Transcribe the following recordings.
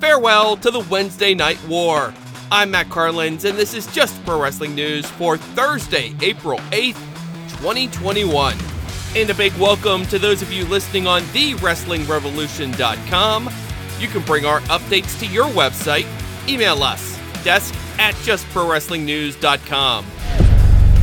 farewell to the Wednesday Night War. I'm Matt Carlins, and this is just pro wrestling news for Thursday, April 8th, 2021. And a big welcome to those of you listening on TheWrestlingRevolution.com. You can bring our updates to your website. Email us, desk at justprowrestlingnews.com.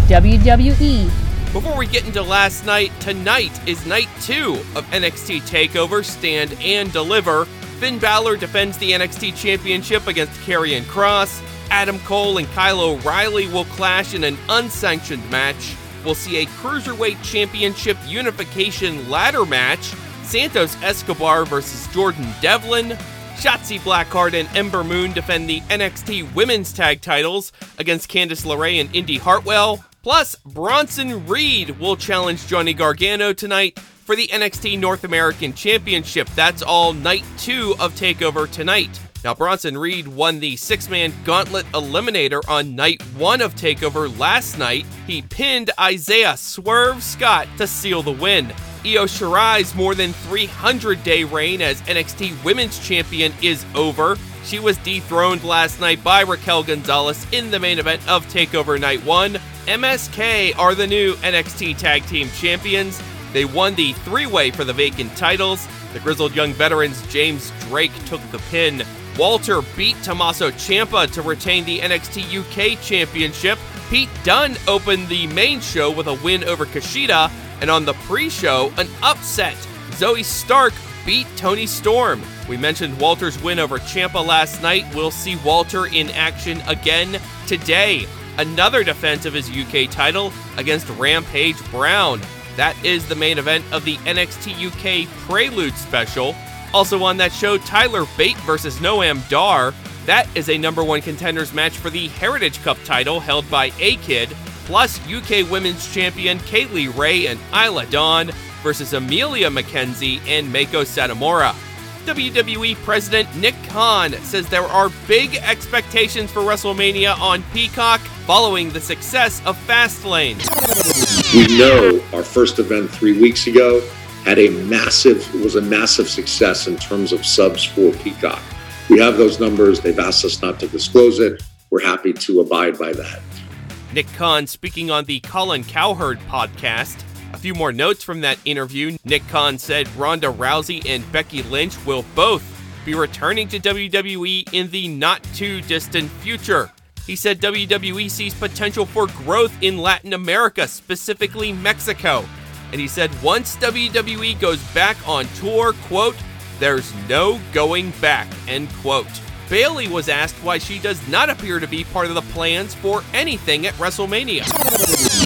WWE. Before we get into last night, tonight is night two of NXT TakeOver Stand and Deliver. Finn Balor defends the NXT Championship against Karrion Kross. Adam Cole and Kyle O'Reilly will clash in an unsanctioned match. We'll see a Cruiserweight Championship unification ladder match. Santos Escobar versus Jordan Devlin. Shotzi Blackheart and Ember Moon defend the NXT Women's Tag titles against Candice LeRae and Indi Hartwell. Plus, Bronson Reed will challenge Johnny Gargano tonight for the NXT North American Championship. That's all night two of TakeOver tonight. Now, Bronson Reed won the six man gauntlet eliminator on night one of TakeOver last night. He pinned Isaiah Swerve Scott to seal the win. Io Shirai's more than 300 day reign as NXT Women's Champion is over. She was dethroned last night by Raquel Gonzalez in the main event of TakeOver Night 1. MSK are the new NXT Tag Team Champions. They won the three way for the vacant titles. The grizzled young veterans James Drake took the pin. Walter beat Tommaso Ciampa to retain the NXT UK Championship. Pete Dunne opened the main show with a win over Kushida, and on the pre show, an upset. Zoey Stark beat Toni Storm. We mentioned Walter's win over Ciampa last night. We'll see Walter in action again today. Another defense of his UK title against Rampage Brown. That is the main event of the NXT UK Prelude special. Also on that show, Tyler Bate versus Noam Dar. That is a number one contenders match for the Heritage Cup title held by A Kid, plus UK Women's Champion Kay Lee Ray and Isla Dawn versus Emilia McKenzie and Meiko Satomura. WWE President Nick Khan says there are big expectations for WrestleMania on Peacock following the success of Fastlane. We know our first event three weeks ago had a massive was a massive success in terms of subs for Peacock. We have those numbers. They've asked us not to disclose it. We're happy to abide by that. Nick Khan speaking on the Colin Cowherd podcast. A few more notes from that interview. Nick Khan said Ronda Rousey and Becky Lynch will both be returning to WWE in the not too distant future. He said WWE sees potential for growth in Latin America, specifically Mexico. And he said once WWE goes back on tour, quote, there's no going back, end quote. Bayley was asked why she does not appear to be part of the plans for anything at WrestleMania.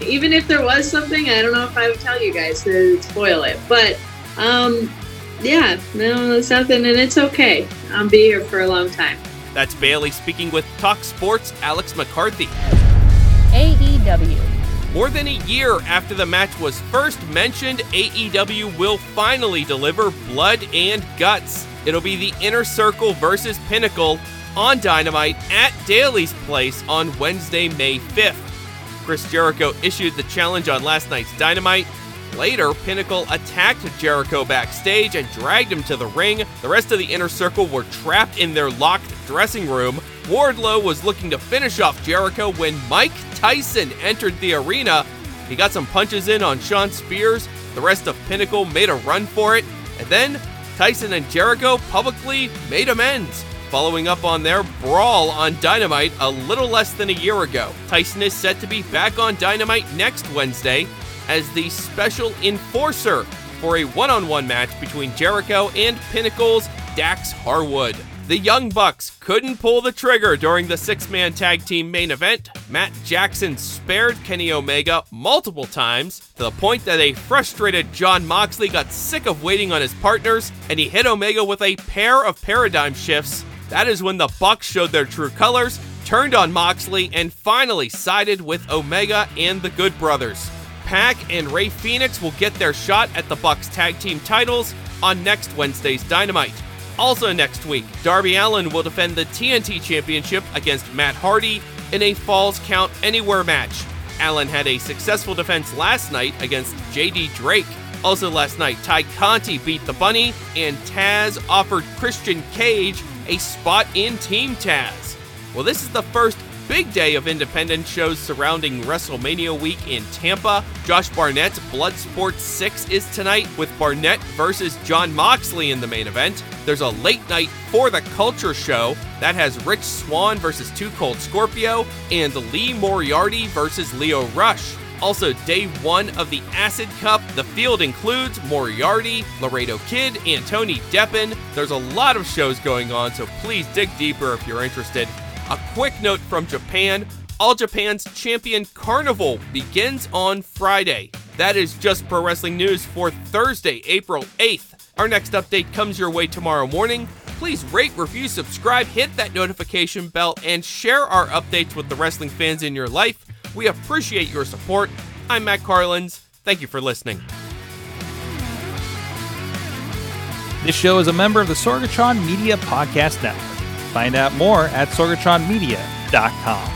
Even if there was something, I don't know if I would tell you guys to spoil it. But um yeah, no, there's nothing and it's okay. I'll be here for a long time. That's Bayley speaking with Talk Sports Alex McCarthy. AEW. More than a year after the match was first mentioned, AEW will finally deliver blood and guts. It'll be the Inner Circle versus Pinnacle on Dynamite at Daily's Place on Wednesday, May 5th. Chris Jericho issued the challenge on last night's Dynamite. Later, Pinnacle attacked Jericho backstage and dragged him to the ring. The rest of the Inner Circle were trapped in their locked dressing room. Wardlow was looking to finish off Jericho when Mike Tyson entered the arena. He got some punches in on Shawn Spears. The rest of Pinnacle made a run for it. And then Tyson and Jericho publicly made amends, following up on their brawl on Dynamite a little less than a year ago. Tyson is set to be back on Dynamite next Wednesday as the special enforcer for a one on one match between Jericho and Pinnacle's Dax Harwood. The Young Bucks couldn't pull the trigger during the six man tag team main event. Matt Jackson spared Kenny Omega multiple times to the point that a frustrated Jon Moxley got sick of waiting on his partners and he hit Omega with a pair of paradigm shifts. That is when the Bucks showed their true colors, turned on Moxley, and finally sided with Omega and the Good Brothers. Pac and Rey Fenix will get their shot at the Bucks tag team titles on next Wednesday's Dynamite. Also next week, Darby Allin will defend the TNT Championship against Matt Hardy in a Falls Count Anywhere match. Allin had a successful defense last night against JD Drake. Also last night, Tay Conti beat the Bunny, and Taz offered Christian Cage a spot in Team Taz. Well, this is the first big day of independent shows surrounding WrestleMania week in Tampa. Josh Barnett's Bloodsport 6 is tonight with Barnett versus Jon Moxley in the main event. There's a late night for the Culture Show that has Rich Swann versus Two Cold Scorpio and Lee Moriarty versus Lio Rush. Also, day one of the Acid Cup. The field includes Moriarty, Laredo Kid, and Tony Deppen. There's a lot of shows going on, so please dig deeper if you're interested. A quick note from Japan All Japan's Champion Carnival begins on Friday. That is just pro wrestling news for Thursday, April 8th. Our next update comes your way tomorrow morning. Please rate, review, subscribe, hit that notification bell, and share our updates with the wrestling fans in your life. We appreciate your support. I'm Matt Carlins. Thank you for listening. This show is a member of the Sorgatron Media Podcast Network. Find out more at sorgatronmedia.com.